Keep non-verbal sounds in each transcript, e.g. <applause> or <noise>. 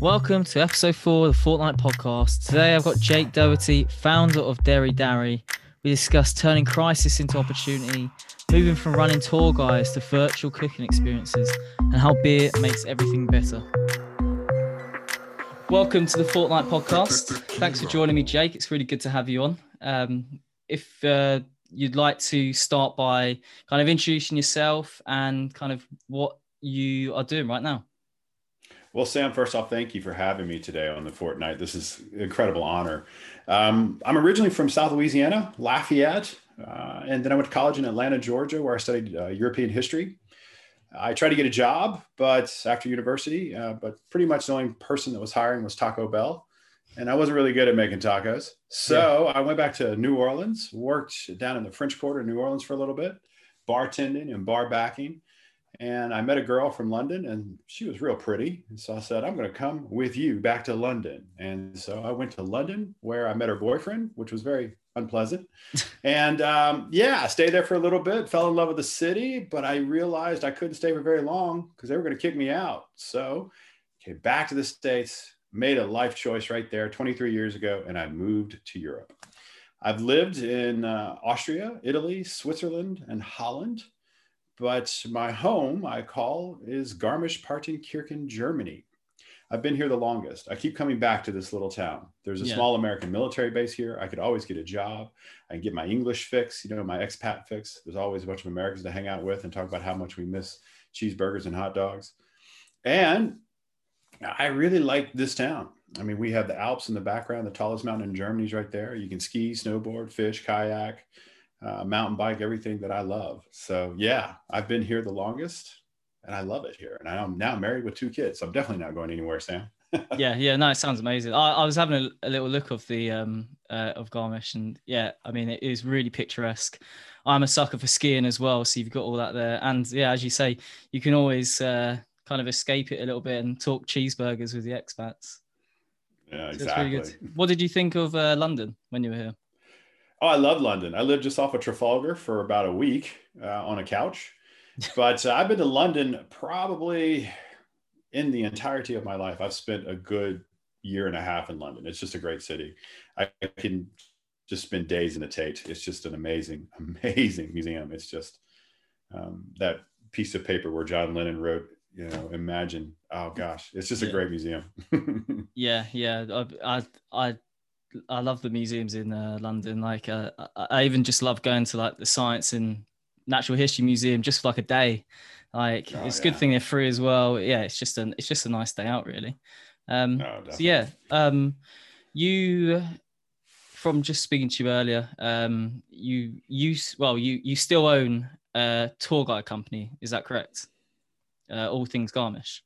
Welcome to episode four of the Fortnight podcast. Today I've got Jake Doherty, founder of Deri Dari. We discuss turning crisis into opportunity, moving from running tour guides to virtual cooking experiences, and how beer makes everything better. Welcome to the Fortnight podcast. Thanks for joining me, Jake. It's really good to have you on. Um, if uh, you'd like to start by kind of introducing yourself and kind of what you are doing right now. Well, Sam, first off, thank you for having me today on the Fortnight. This is an incredible honor. Um, I'm originally from South Louisiana, Lafayette, uh, and then I went to college in Atlanta, Georgia, where I studied uh, European history. I tried to get a job, but after university, uh, but pretty much the only person that was hiring was Taco Bell, and I wasn't really good at making tacos. So yeah. I went back to New Orleans, worked down in the French Quarter, New Orleans, for a little bit, bartending and bar backing and I met a girl from London and she was real pretty. And so I said, I'm going to come with you back to London. And so I went to London where I met her boyfriend, which was very unpleasant. <laughs> and um, yeah, I stayed there for a little bit, fell in love with the city, but I realized I couldn't stay for very long because they were going to kick me out. So came back to the States, made a life choice right there 23 years ago, and I moved to Europe. I've lived in uh, Austria, Italy, Switzerland, and Holland but my home, I call, is Garmisch-Partenkirchen, Germany. I've been here the longest. I keep coming back to this little town. There's a yeah. small American military base here. I could always get a job. I can get my English fix, you know, my expat fix. There's always a bunch of Americans to hang out with and talk about how much we miss cheeseburgers and hot dogs. And I really like this town. I mean, we have the Alps in the background. The tallest mountain in Germany is right there. You can ski, snowboard, fish, kayak uh, mountain bike, everything that I love. So yeah, I've been here the longest and I love it here. And I'm now married with two kids. So I'm definitely not going anywhere, Sam. <laughs> yeah, yeah, no, it sounds amazing. I, I was having a, a, little look of the um uh, of Garmisch, and yeah, I mean it is really picturesque. I'm a sucker for skiing as well, so you've got all that there. And yeah, as you say, you can always uh, kind of escape it a little bit and talk cheeseburgers with the expats. Yeah, exactly. So really what did you think of uh, London when you were here? Oh, I love London. I lived just off of Trafalgar for about a week uh, on a couch. <laughs> But uh, I've been to London probably in the entirety of my life. I've spent a good year and a half in London. It's just a great city. I can just spend days in the Tate. It's just an amazing, <laughs> amazing museum. It's just um, that piece of paper where John Lennon wrote, you know, imagine. Oh gosh, it's just yeah. a great museum. <laughs> yeah, yeah. I, I, I I love the museums in uh, London. Like, uh, I even just love going to like the science and natural history museum just for like a day. Like, oh, it's a yeah. good thing they're free as well. Yeah, it's just an it's just a nice day out, really. Um, oh, so yeah, um, you from just speaking to you earlier, um, you you well you you still own a tour guide company, is that correct? Uh, all things Garmisch.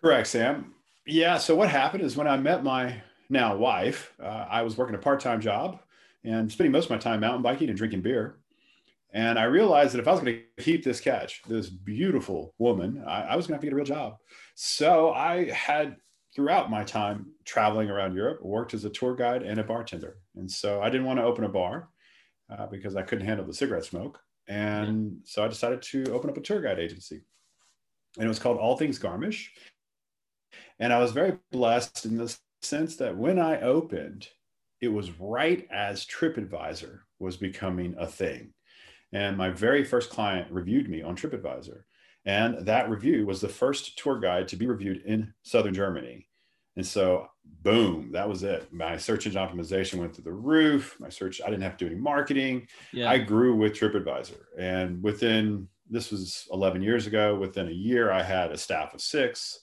Correct, Sam. Yeah. So what happened is when I met my now wife, uh, I was working a part time job and spending most of my time mountain biking and drinking beer. And I realized that if I was going to keep this catch, this beautiful woman, I, I was going to have to get a real job. So I had throughout my time traveling around Europe, worked as a tour guide and a bartender. And so I didn't want to open a bar uh, because I couldn't handle the cigarette smoke. And so I decided to open up a tour guide agency. And it was called All Things Garmisch. And I was very blessed in the sense that when I opened, it was right as TripAdvisor was becoming a thing. And my very first client reviewed me on TripAdvisor. And that review was the first tour guide to be reviewed in Southern Germany. And so, boom, that was it. My search engine optimization went through the roof. My search, I didn't have to do any marketing. Yeah. I grew with TripAdvisor. And within, this was 11 years ago, within a year, I had a staff of six.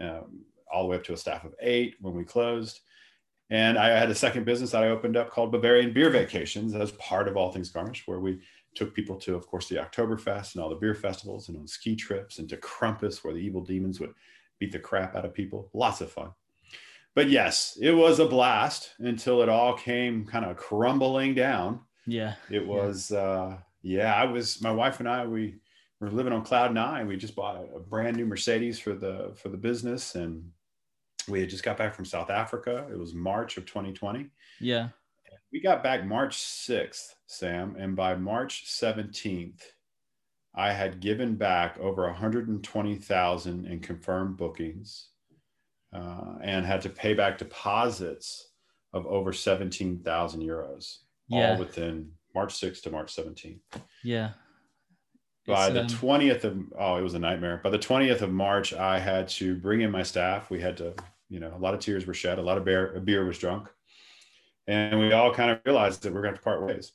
Um, all the way up to a staff of eight when we closed. And I had a second business that I opened up called Bavarian Beer Vacations as part of All Things Garmisch, where we took people to, of course, the Oktoberfest and all the beer festivals and on ski trips and to Krampus, where the evil demons would beat the crap out of people. Lots of fun. But yes, it was a blast until it all came kind of crumbling down. Yeah. It was, yeah. uh, yeah, I was, my wife and I, we, were living on cloud nine. We just bought a brand new Mercedes for the, for the business and we had just got back from South Africa. It was March of 2020. Yeah. We got back March 6th, Sam. And by March 17th, I had given back over 120,000 in confirmed bookings uh, and had to pay back deposits of over 17,000 euros, yeah. all within March 6th to March 17th. Yeah. By the um... 20th of, oh, it was a nightmare. By the 20th of March, I had to bring in my staff. We had to, you know, a lot of tears were shed, a lot of beer, beer was drunk. And we all kind of realized that we're going to part ways.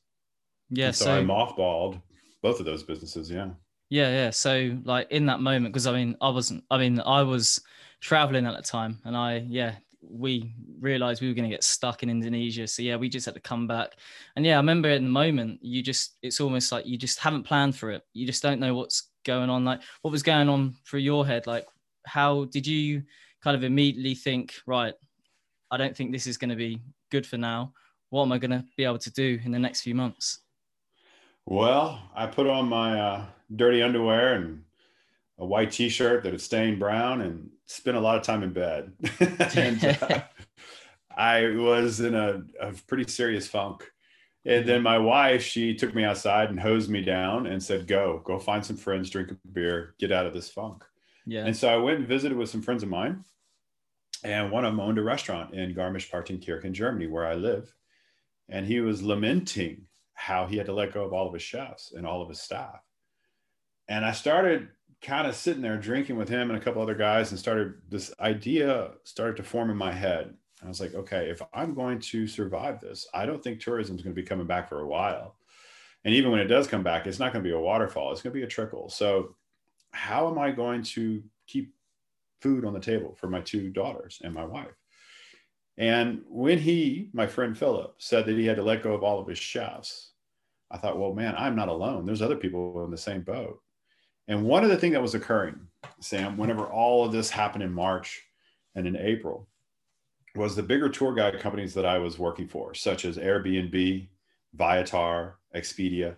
Yeah. so, so I mothballed both of those businesses. Yeah. Yeah. Yeah. So, like in that moment, because I mean, I wasn't, I mean, I was traveling at the time and I, yeah, we realized we were going to get stuck in Indonesia. So yeah, we just had to come back. And yeah, I remember in the moment, you just, it's almost like you just haven't planned for it. You just don't know what's going on. Like what was going on through your head? Like how did you kind of immediately think, right, I don't think this is going to be good for now. What am I going to be able to do in the next few months? Well, I put on my uh, dirty underwear and a white t-shirt that had stained brown and spent a lot of time in bed. <laughs> and uh, <laughs> I was in a, a, pretty serious funk. And then my wife, she took me outside and hosed me down and said, "Go, go find some friends, drink a beer, get out of this funk." Yeah. And so I went and visited with some friends of mine, and one of them owned a restaurant in Garmisch-Partenkirchen, Germany, where I live. And he was lamenting how he had to let go of all of his chefs and all of his staff. And I started kind of sitting there drinking with him and a couple other guys and started this idea started to form in my head. I was like, okay, if I'm going to survive this, I don't think tourism is going to be coming back for a while. And even when it does come back, it's not going to be a waterfall, it's going to be a trickle. So, how am I going to keep food on the table for my two daughters and my wife? And when he, my friend Philip, said that he had to let go of all of his chefs, I thought, well, man, I'm not alone. There's other people in the same boat. And one of the things that was occurring, Sam, whenever all of this happened in March and in April, was the bigger tour guide companies that I was working for, such as Airbnb, Viator, Expedia,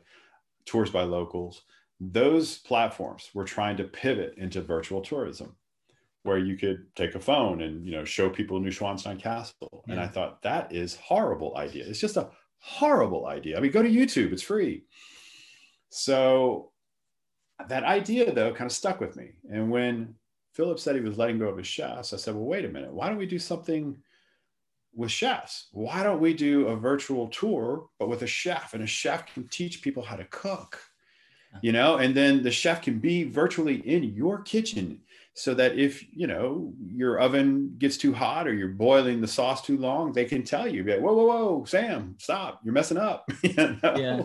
Tours by Locals. Those platforms were trying to pivot into virtual tourism, where you could take a phone and you know show people Neuschwanstein Castle. Yeah. And I thought that is horrible idea. It's just a horrible idea. I mean, go to YouTube; it's free. So that idea though kind of stuck with me. And when Philip said he was letting go of his chefs, I said, well, wait a minute, why don't we do something with chefs? Why don't we do a virtual tour, but with a chef and a chef can teach people how to cook, you know, and then the chef can be virtually in your kitchen so that if, you know, your oven gets too hot or you're boiling the sauce too long, they can tell you, whoa, whoa, whoa, Sam, stop, you're messing up. <laughs> you know? Yeah.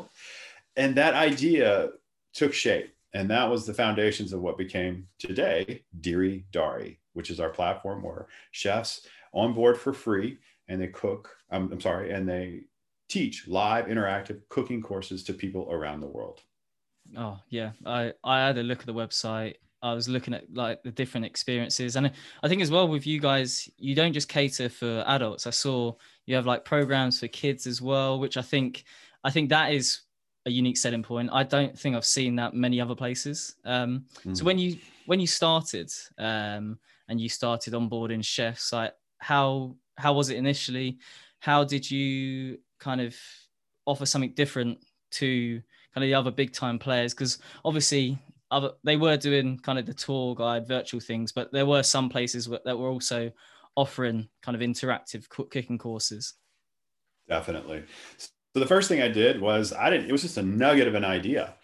And that idea took shape and that was the foundations of what became today Deri Dari, which is our platform where chefs on board for free and they cook, um, I'm sorry, and they teach live interactive cooking courses to people around the world. Oh yeah, I I had a look at the website. I was looking at like the different experiences, and I think as well with you guys, you don't just cater for adults. I saw you have like programs for kids as well, which I think I think that is a unique selling point. I don't think I've seen that many other places. Um, mm. So when you when you started um, and you started onboarding chefs, like how how was it initially? How did you kind of offer something different to kind of the other big time players? Because obviously other they were doing kind of the tour guide virtual things, but there were some places that were also offering kind of interactive cooking courses. Definitely. So the first thing I did was I didn't, it was just a nugget of an idea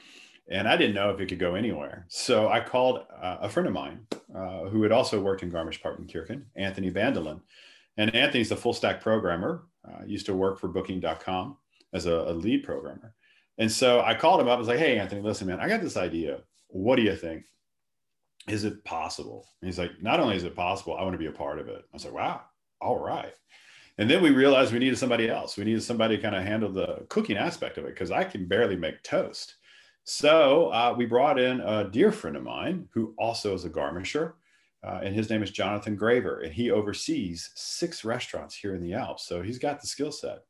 and I didn't know if it could go anywhere. So I called uh, a friend of mine uh, who had also worked in Garmisch-Partenkirchen, Anthony Vandelin. And Anthony's a full stack programmer, uh, used to work for booking.com as a, a, lead programmer. And so I called him up. I was like, hey, Anthony, listen, man, I got this idea. What do you think? Is it possible? And he's like, not only is it possible, I want to be a part of it. I was like, wow, all right. And then we realized we needed somebody else. We needed somebody to kind of handle the cooking aspect of it because I can barely make toast. So uh, we brought in a dear friend of mine who also is a garmisher, uh, and his name is Jonathan Graver, and he oversees six restaurants here in the Alps. So he's got the skill set.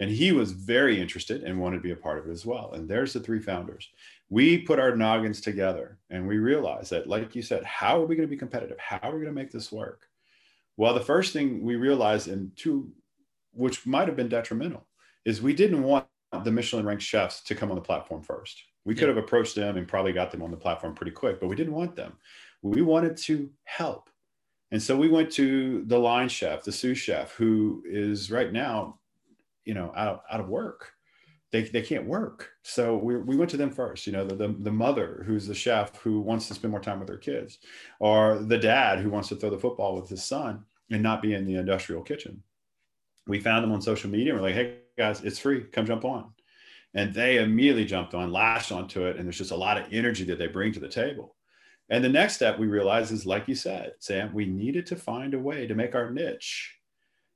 And he was very interested and wanted to be a part of it as well. And there's the three founders. We put our noggins together and we realized that, like you said, how are we going to be competitive? How are we going to make this work? Well, the first thing we realized, and two, which might have been detrimental, is we didn't want the Michelin ranked chefs to come on the platform first. We could have approached them and probably got them on the platform pretty quick, but we didn't want them. We wanted to help. And so we went to the line chef, the sous chef, who is right now, you know, out, out of work. They, they can't work. So we, we went to them first, you know, the, the, the mother who's the chef who wants to spend more time with her kids, or the dad who wants to throw the football with his son and not be in the industrial kitchen. We found them on social media and we're like, hey guys, it's free. Come jump on. And they immediately jumped on, lashed onto it. And there's just a lot of energy that they bring to the table. And the next step we realized is, like you said, Sam, we needed to find a way to make our niche.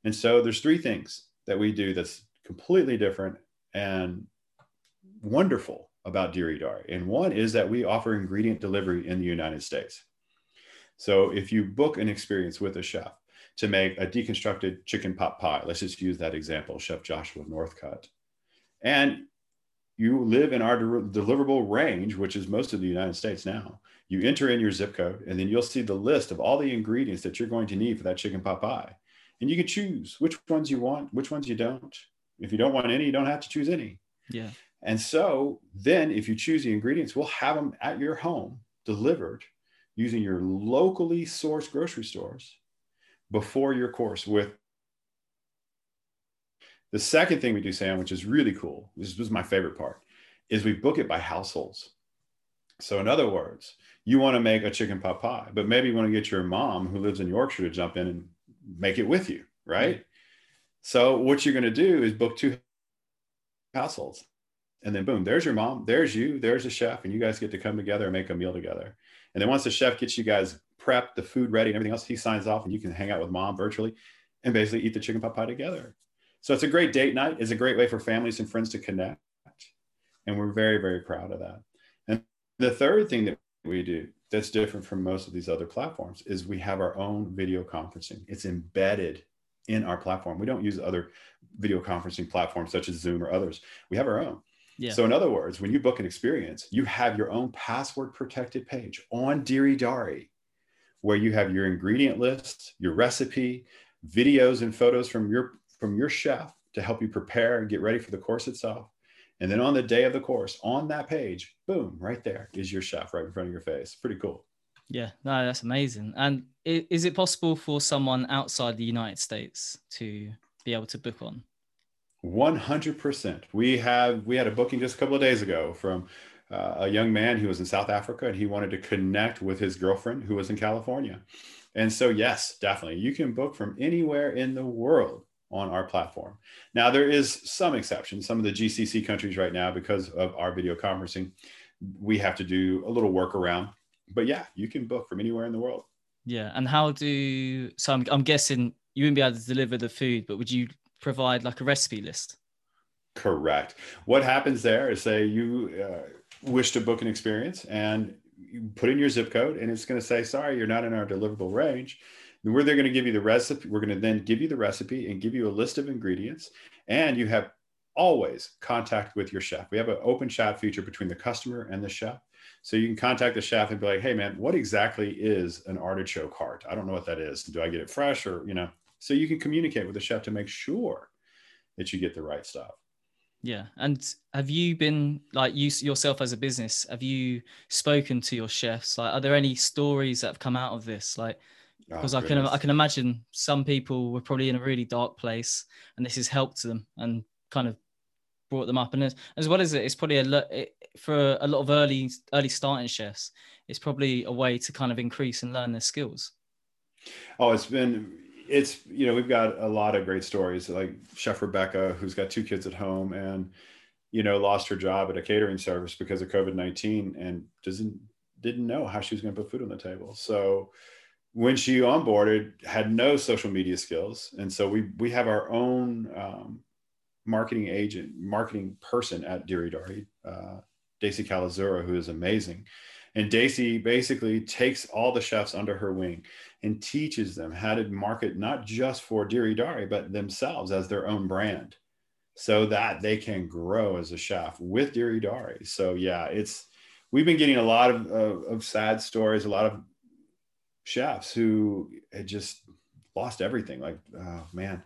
And so there's three things that we do that's completely different and wonderful about Deri Dari. And one is that we offer ingredient delivery in the United States. So if you book an experience with a chef to make a deconstructed chicken pot pie, let's just use that example, Chef Joshua Northcutt, and you live in our deliverable range, which is most of the United States now. You enter in your zip code, and then you'll see the list of all the ingredients that you're going to need for that chicken pot pie. And you can choose which ones you want, which ones you don't. If you don't want any, you don't have to choose any. Yeah. And so then, if you choose the ingredients, we'll have them at your home delivered using your locally sourced grocery stores before your course with the second thing we do, Sam, which is really cool, this was my favorite part, is we book it by households. So, in other words, you want to make a chicken pot pie, but maybe you want to get your mom who lives in Yorkshire to jump in and make it with you, right? Mm-hmm. So, what you're going to do is book two households. And then, boom, there's your mom, there's you, there's a chef, and you guys get to come together and make a meal together. And then, once the chef gets you guys prepped, the food ready, and everything else, he signs off, and you can hang out with mom virtually and basically eat the chicken pot pie together. So it's a great date night. It's a great way for families and friends to connect. And we're very, very proud of that. And the third thing that we do that's different from most of these other platforms is we have our own video conferencing. It's embedded in our platform. We don't use other video conferencing platforms such as Zoom or others. We have our own. Yeah. So in other words, when you book an experience, you have your own password protected page on Deri Dari where you have your ingredient list, your recipe, videos and photos from your from your chef to help you prepare and get ready for the course itself. And then on the day of the course, on that page, boom, right there is your chef right in front of your face. Pretty cool. Yeah, no, that's amazing. And is it possible for someone outside the United States to be able to book on? 100%. We have we had a booking just a couple of days ago from uh, a young man who was in South Africa and he wanted to connect with his girlfriend who was in California. And so yes, definitely. You can book from anywhere in the world on our platform. Now, there is some exceptions. Some of the GCC countries right now, because of our video conferencing, we have to do a little workaround. But yeah, you can book from anywhere in the world. Yeah. And how do, so I'm, I'm guessing you wouldn't be able to deliver the food, but would you provide like a recipe list? Correct. What happens there is say you uh, wish to book an experience and you put in your zip code and it's going to say, sorry, you're not in our deliverable range we're they're going to give you the recipe. We're going to then give you the recipe and give you a list of ingredients. And you have always contact with your chef. We have an open chat feature between the customer and the chef. So you can contact the chef and be like, hey man, what exactly is an artichoke heart? I don't know what that is. Do I get it fresh or, you know, so you can communicate with the chef to make sure that you get the right stuff. Yeah. And have you been like you yourself as a business, have you spoken to your chefs? Like, are there any stories that have come out of this? Like, Oh, because oh, I can I can imagine some people were probably in a really dark place, and this has helped them and kind of brought them up. And as, as well as it, it's probably a lot for a lot of early early starting chefs. It's probably a way to kind of increase and learn their skills. Oh, it's been it's you know we've got a lot of great stories like Chef Rebecca, who's got two kids at home and you know lost her job at a catering service because of COVID nineteen and doesn't didn't know how she was going to put food on the table. So when she onboarded had no social media skills and so we we have our own um, marketing agent marketing person at Deri Dari, uh, Daisy Calazura, who is amazing and Daisy basically takes all the chefs under her wing and teaches them how to market not just for Deri Dari, but themselves as their own brand so that they can grow as a chef with Deri Dari. So yeah, it's we've been getting a lot of, of, of sad stories, a lot of chefs who had just lost everything. Like, oh man,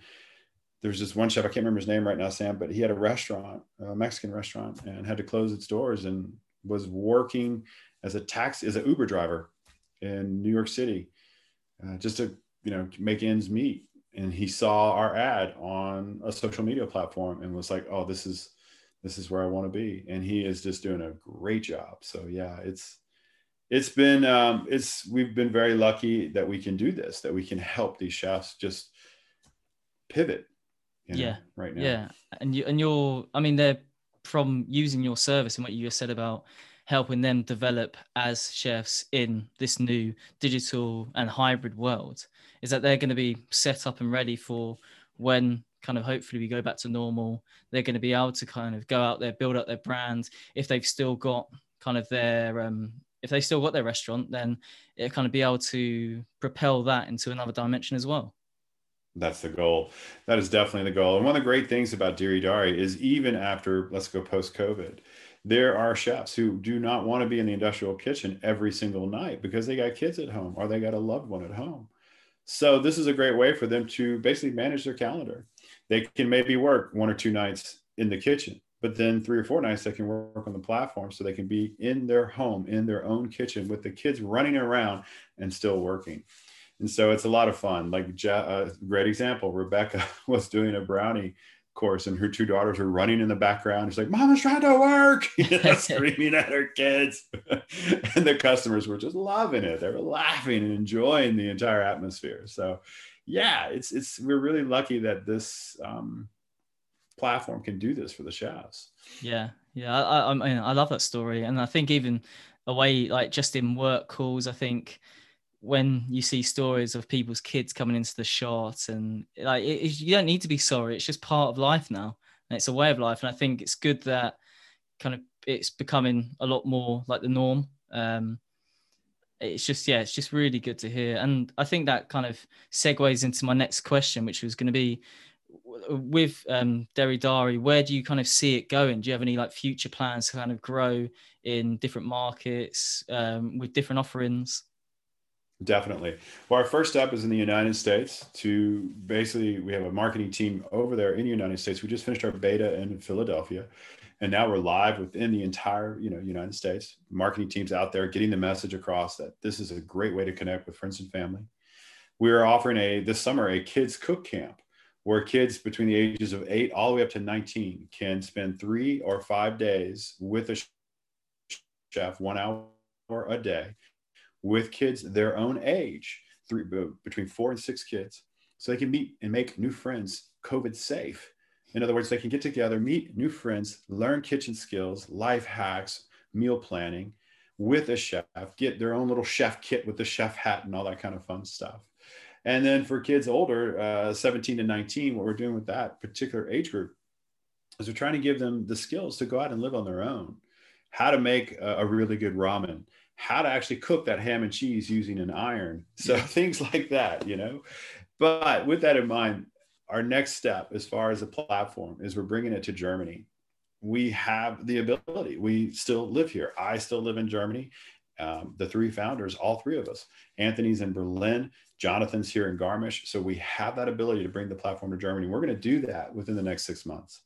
there's this one chef, I can't remember his name right now, Sam, but he had a restaurant, a Mexican restaurant, and had to close its doors. And was working as a taxi as an Uber driver in New York City, uh, just to you know make ends meet. And he saw our ad on a social media platform and was like, "Oh, this is this is where I want to be." And he is just doing a great job. So yeah, it's it's been um, it's we've been very lucky that we can do this, that we can help these chefs just pivot. You know, yeah, right now. Yeah, and you and you're, I mean, they're from using your service and what you just said about helping them develop as chefs in this new digital and hybrid world is that they're going to be set up and ready for when kind of hopefully we go back to normal they're going to be able to kind of go out there build up their brand if they've still got kind of their um, if they still got their restaurant then it kind of be able to propel that into another dimension as well that's the goal. That is definitely the goal. And one of the great things about Deri Dari is even after, let's go post COVID, there are chefs who do not want to be in the industrial kitchen every single night because they got kids at home or they got a loved one at home. So this is a great way for them to basically manage their calendar. They can maybe work one or two nights in the kitchen, but then three or four nights they can work on the platform so they can be in their home, in their own kitchen with the kids running around and still working and so it's a lot of fun. Like a uh, great example, Rebecca <laughs> was doing a brownie course, and her two daughters were running in the background. She's like, "Mama's trying to work," <laughs> you know, <laughs> screaming at her kids, and the customers were just loving it. They were laughing and enjoying the entire atmosphere. So, yeah, it's it's we're really lucky that this um, platform can do this for the chefs. Yeah, yeah, I, I, I, I love that story, and I think even away like just in work calls, I think when you see stories of people's kids coming into the shot and like it, you don't need to be sorry. It's just part of life now. And it's a way of life. And i think it's good that kind of it's becoming a lot more like the norm. Um it's just yeah it's just really good to hear. And i think that kind of segues into my next question which was going to be with um Deri Dari, where do you kind of see it going? Do you have any like future plans to kind of grow in different markets um, with different offerings? Definitely. Well, our first step is in the United States to basically, we have a marketing team over there in the United States. We just finished our beta in Philadelphia. And now we're live within the entire, you know, United States. Marketing teams out there getting the message across that this is a great way to connect with friends and family. We are offering a this summer a kids cook camp where kids between the ages of eight all the way up to 19 can spend three or five days with a chef, one hour a day, with kids their own age, three, between four and six kids, so they can meet and make new friends COVID safe. In other words, they can get together, meet new friends, learn kitchen skills, life hacks, meal planning with a chef, get their own little chef kit with the chef hat and all that kind of fun stuff. And then for kids older, uh, 17 to 19, what we're doing with that particular age group is we're trying to give them the skills to go out and live on their own, how to make a, a really good ramen, how to actually cook that ham and cheese using an iron. So <laughs> things like that, you know. But with that in mind, our next step as far as the platform is we're bringing it to Germany. We have the ability. We still live here. I still live in Germany. Um, the three founders, all three of us. Anthony's in Berlin, Jonathan's here in Garmisch. So we have that ability to bring the platform to Germany. We're going to do that within the next six months.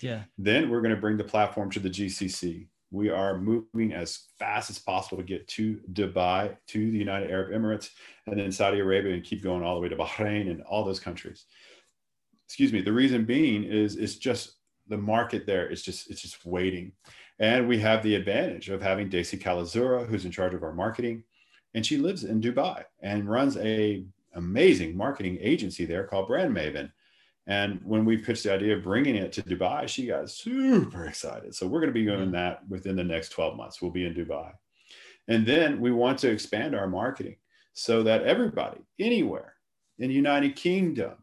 Yeah. Then we're going to bring the platform to the GCC we are moving as fast as possible to get to Dubai, to the United Arab Emirates, and then Saudi Arabia, and keep going all the way to Bahrain and all those countries. Excuse me. The reason being is it's just the market there is just it's just waiting, and we have the advantage of having Daisy Calazura, who's in charge of our marketing, and she lives in Dubai and runs a amazing marketing agency there called Brand Maven and when we pitched the idea of bringing it to Dubai, she got super excited. So we're going to be doing mm-hmm. that within the next 12 months. We'll be in Dubai. And then we want to expand our marketing so that everybody anywhere in the United Kingdom,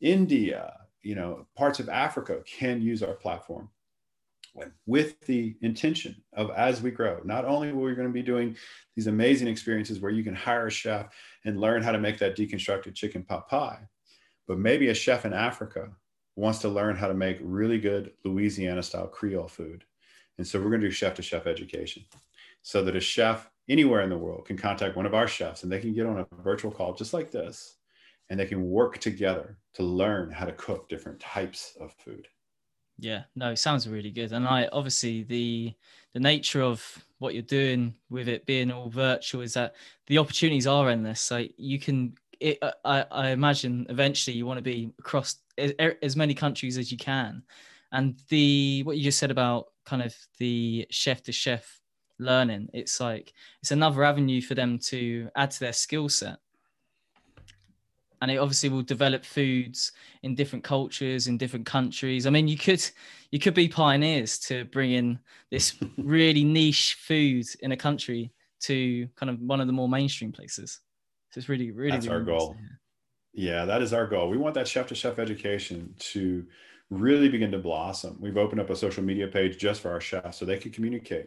India, you know, parts of Africa can use our platform with the intention of as we grow, not only will we going to be doing these amazing experiences where you can hire a chef and learn how to make that deconstructed chicken pot pie, but maybe a chef in Africa wants to learn how to make really good Louisiana style Creole food. And so we're going to do chef to chef education so that a chef anywhere in the world can contact one of our chefs and they can get on a virtual call just like this and they can work together to learn how to cook different types of food. Yeah, no, sounds really good. And I obviously the the nature of what you're doing with it being all virtual is that the opportunities are endless. So you can, it, uh, I, I imagine eventually you want to be across as many countries as you can. And the what you just said about kind of the chef to chef learning, it's like it's another avenue for them to add to their skill set and it obviously will develop foods in different cultures in different countries. I mean you could you could be pioneers to bring in this <laughs> really niche food in a country to kind of one of the more mainstream places. So it's really really that's really our goal. yeah that is our goal. We want that chef to chef education to really begin to blossom. We've opened up a social media page just for our chefs so they can communicate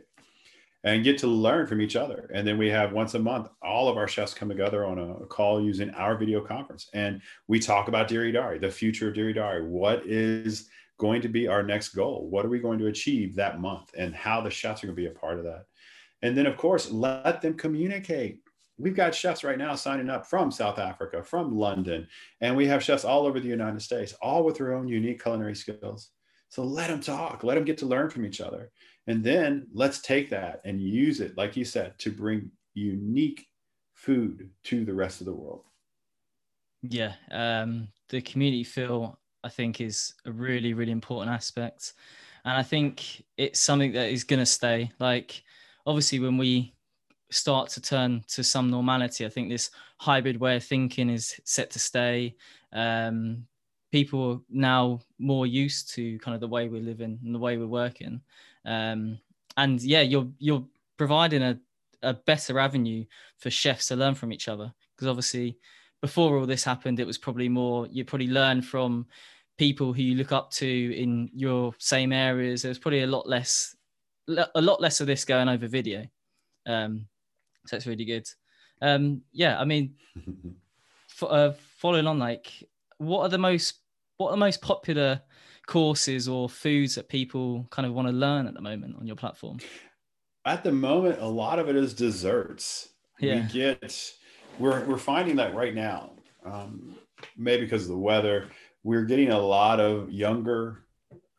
and get to learn from each other. And then we have once a month, all of our chefs come together on a call using our video conference. And we talk about Deri Dari, the future of Deri Dari. What is going to be our next goal? What are we going to achieve that month? And how the chefs are going to be a part of that. And then, of course, let them communicate. We've got chefs right now signing up from South Africa, from London, and we have chefs all over the United States, all with their own unique culinary skills. So let them talk, let them get to learn from each other. And then let's take that and use it, like you said, to bring unique food to the rest of the world. Yeah. Um, the community feel, I think, is a really, really important aspect. And I think it's something that is going to stay. Like, obviously, when we start to turn to some normality, I think this hybrid way of thinking is set to stay. Um, people are now more used to kind of the way we're living and the way we're working. Um, and yeah, you're you're providing a, a better avenue for chefs to learn from each other because obviously before all this happened, it was probably more you probably learn from people who you look up to in your same areas. There's probably a lot less a lot less of this going over video. Um, so it's really good. Um, yeah, I mean, <laughs> f- uh, following on, like, what are the most what are the most popular courses or foods that people kind of want to learn at the moment on your platform? At the moment, a lot of it is desserts. Yeah. We get we're we're finding that right now. Um, maybe because of the weather, we're getting a lot of younger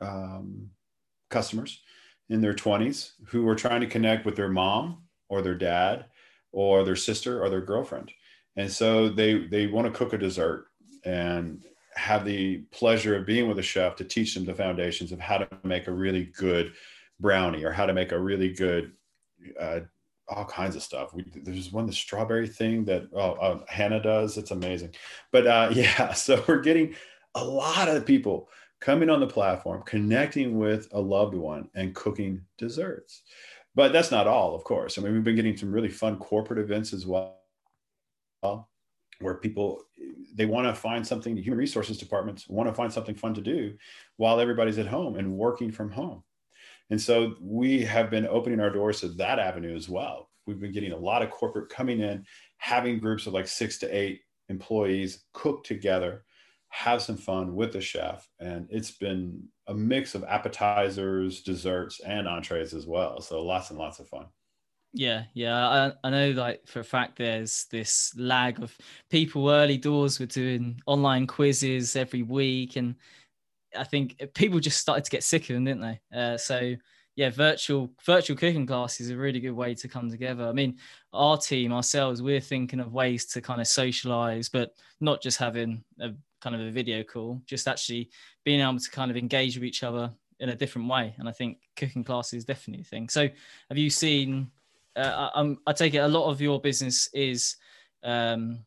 um, customers in their 20s who are trying to connect with their mom or their dad or their sister or their girlfriend and so they they want to cook a dessert and have the pleasure of being with a chef to teach them the foundations of how to make a really good brownie or how to make a really good uh, all kinds of stuff. We, there's one the strawberry thing that oh, uh, Hannah does. It's amazing. But uh, <laughs> yeah, so we're getting a lot of people coming on the platform, connecting with a loved one, and cooking desserts. But that's not all, of course. I mean, we've been getting some really fun corporate events as well where people they want to find something the human resources departments want to find something fun to do while everybody's at home and working from home. And so we have been opening our doors to that avenue as well. We've been getting a lot of corporate coming in having groups of like six to eight employees cook together have some fun with the chef and it's been a mix of appetizers desserts and entrees as well. So lots and lots of fun yeah, yeah. I, I know like for a fact there's this lag of people early doors were doing online quizzes every week and I think people just started to get sick of them, didn't they? Uh, so yeah, virtual virtual cooking class is a really good way to come together. I mean, our team ourselves, we're thinking of ways to kind of socialize, but not just having a kind of a video call, just actually being able to kind of engage with each other in a different way. And I think cooking class is definitely a thing. So have you seen uh, I, I, take it a lot of your business is um,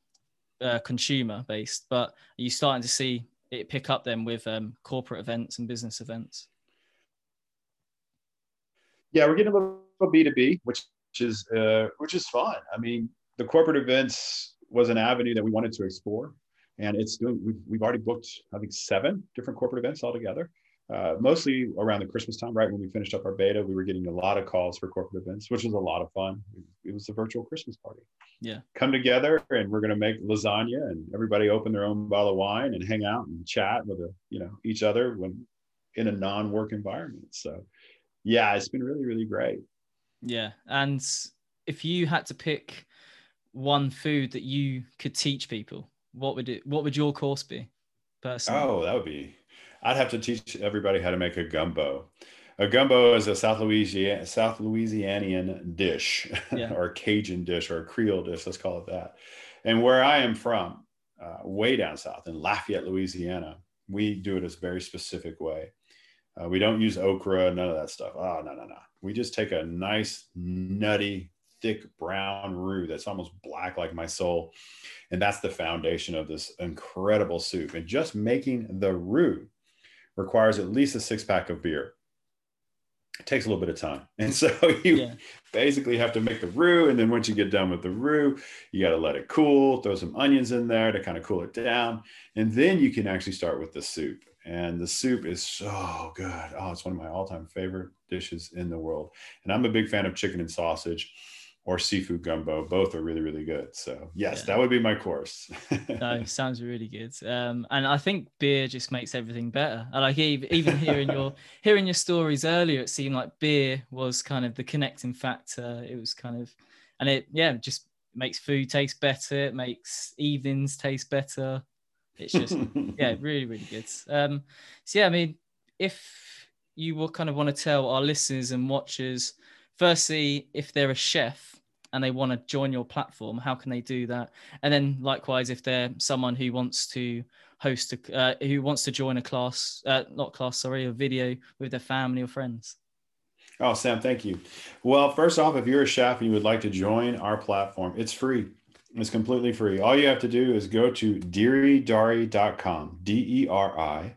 uh, consumer based, but are you starting to see it pick up then with um, corporate events and business events? Yeah, we're getting a little bit B two B, which is uh, which is fun. I mean, the corporate events was an avenue that we wanted to explore, and it's doing. We've, we've already booked, I think, seven different corporate events altogether uh, mostly around the Christmas time, right when we finished up our beta, we were getting a lot of calls for corporate events, which was a lot of fun. It was a virtual Christmas party. Yeah, come together and we're going to make lasagna, and everybody open their own bottle of wine and hang out and chat with a, you know each other when in a non-work environment. So, yeah, it's been really really great. Yeah, and if you had to pick one food that you could teach people, what would it? What would your course be? Personally? Oh, that would be I'd have to teach everybody how to make a gumbo. A gumbo is a South Louisiana South Louisianian dish, yeah. <laughs> or a Cajun dish, or a Creole dish. Let's call it that. And where I am from, uh, way down south in Lafayette, Louisiana, we do it a very specific way. Uh, we don't use okra, none of that stuff. Oh no no no. We just take a nice nutty thick brown roux that's almost black like my soul. And that's the foundation of this incredible soup. And just making the roux requires at least a six pack of beer. It takes a little bit of time. <laughs> And so you yeah. basically have to make the roux. And then once you get done with the roux, you got to let it cool, throw some onions in there to kind of cool it down. And then you can actually start with the soup. And the soup is so good. Oh, it's one of my all time favorite dishes in the world. And I'm a big fan of chicken and sausage or seafood gumbo. Both are really, really good. So yes, yeah. that would be my course. no, <laughs> sounds really good. Um, and I think beer just makes everything better. I like even hearing your <laughs> hearing your stories earlier, it seemed like beer was kind of the connecting factor. It was kind of, and it yeah, just makes food taste better. It makes evenings taste better. It's just yeah, <laughs> really, really good. Um, so yeah, I mean, if you will kind of want to tell our listeners and watchers firstly, if they're a chef and they want to join your platform, how can they do that? And then likewise, if they're someone who wants to host a, uh, who wants to join a class, uh, not class, sorry, a video with their family or friends. Oh, Sam, thank you. Well, first off, if you're a chef and you would like to join our platform, it's free. It's completely free. All you have to do is go to deridari.com, D E R I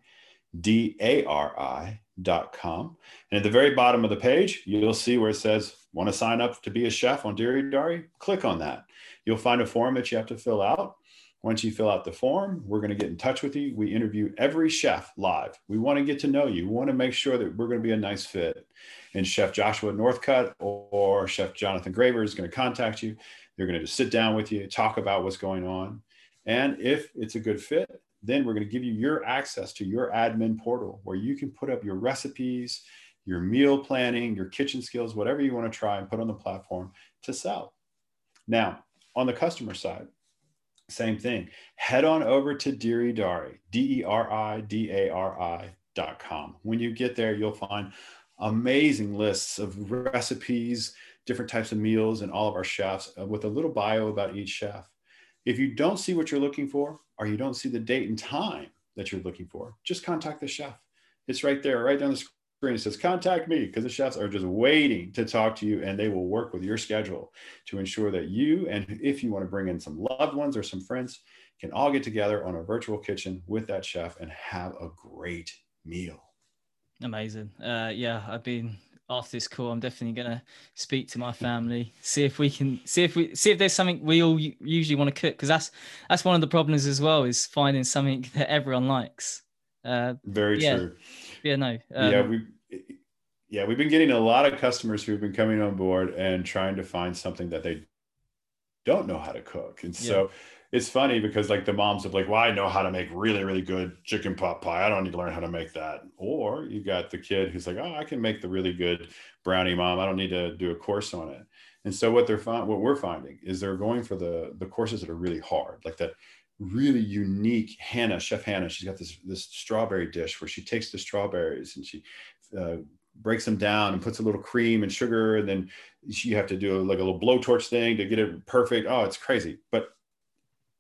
D A R I com. And at the very bottom of the page, you'll see where it says, want to sign up to be a chef on Deri Dari? Click on that. You'll find a form that you have to fill out. Once you fill out the form, we're going to get in touch with you. We interview every chef live. We want to get to know you. We want to make sure that we're going to be a nice fit. And Chef Joshua Northcutt or Chef Jonathan Graver is going to contact you. They're going to just sit down with you, talk about what's going on. And if it's a good fit, then we're going to give you your access to your admin portal where you can put up your recipes, your meal planning, your kitchen skills, whatever you want to try and put on the platform to sell. Now, on the customer side, same thing. Head on over to Deri Dari, D E R I D A R I dot com. When you get there, you'll find amazing lists of recipes, different types of meals, and all of our chefs uh, with a little bio about each chef. If you don't see what you're looking for, or you don't see the date and time that you're looking for, just contact the chef. It's right there, right down the screen. It says contact me because the chefs are just waiting to talk to you and they will work with your schedule to ensure that you and if you want to bring in some loved ones or some friends can all get together on a virtual kitchen with that chef and have a great meal. Amazing. Uh, yeah, I've been after this call, I'm definitely going to speak to my family, see if we can see if we see if there's something we all usually want to cook because that's that's one of the problems as well is finding something <laughs> that everyone likes. Uh, Very yeah. true. Yeah, no. Um, yeah, we yeah we've been getting a lot of customers who've been coming on board and trying to find something that they don't know how to cook, and so. It's funny because like the moms are like, well, I know how to make really, really good chicken pot pie. I don't need to learn how to make that. Or you got the kid who's like, oh, I can make the really good brownie mom. I don't need to do a course on it. And so what they're what we're finding is they're going for the the courses that are really hard, like that really unique Hannah, Chef Hannah. She's got this this strawberry dish where she takes the strawberries and she uh, breaks them down and puts a little cream and sugar, and then she have to do like a little blowtorch thing to get it perfect. Oh, it's crazy. But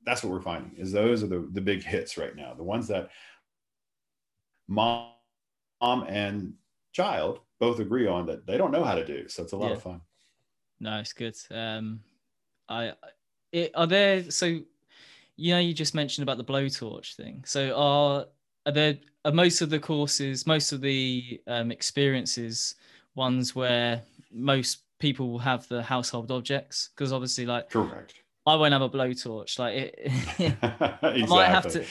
that's what we're finding is those are the, the big hits right now. The ones that mom, mom and child both agree on that they don't know how to do. So it's a lot yeah. of fun. No it's good. Um i it, are there so you know you just mentioned about the blowtorch thing. So are are there are most of the courses most of the um, experiences ones where most people will have the household objects? Because obviously like correct I won't have a blowtorch. Like it, exactly. <laughs> I might have to.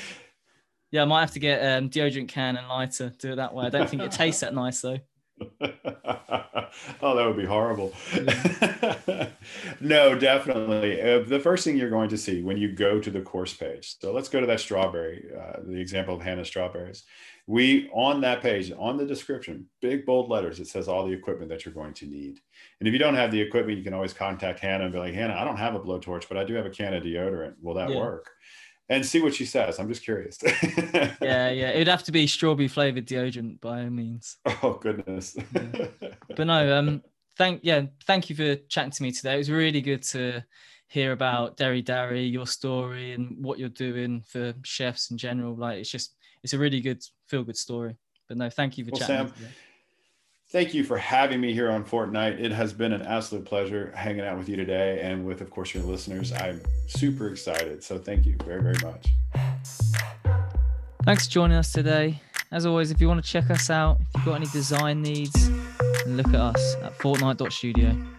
Yeah, I might have to get um, deodorant can and lighter. Do it that way. I don't think it tastes that nice though. <laughs> <laughs> oh, that would be horrible. Yeah. <laughs> no, definitely. Uh, the first thing you're going to see when you go to the course page. So let's go to that strawberry, uh, the example of Hannah strawberries. We on that page, on the description, big bold letters, it says all the equipment that you're going to need. And if you don't have the equipment, you can always contact Hannah and be like, Hannah, I don't have a blowtorch, but I do have a can of deodorant. Will that yeah. work? And see what she says. I'm just curious. <laughs> yeah, yeah. It'd have to be strawberry flavored deodorant by all means. Oh goodness. yeah. <laughs> But no, um, thank yeah, thank you for chatting to me today. It was really good to hear about Deri Dari, your story, and what you're doing for chefs in general. Like it's just it's a really good feel good story. But no, thank you for well, chatting. Sam, thank you for having me here on Fortnight. It has been an absolute pleasure hanging out with you today and with, of course, your listeners. I'm super excited. So thank you very, very much. Thanks for joining us today. As always, if you want to check us out, if you've got any design needs, look at us at fortnight.studio.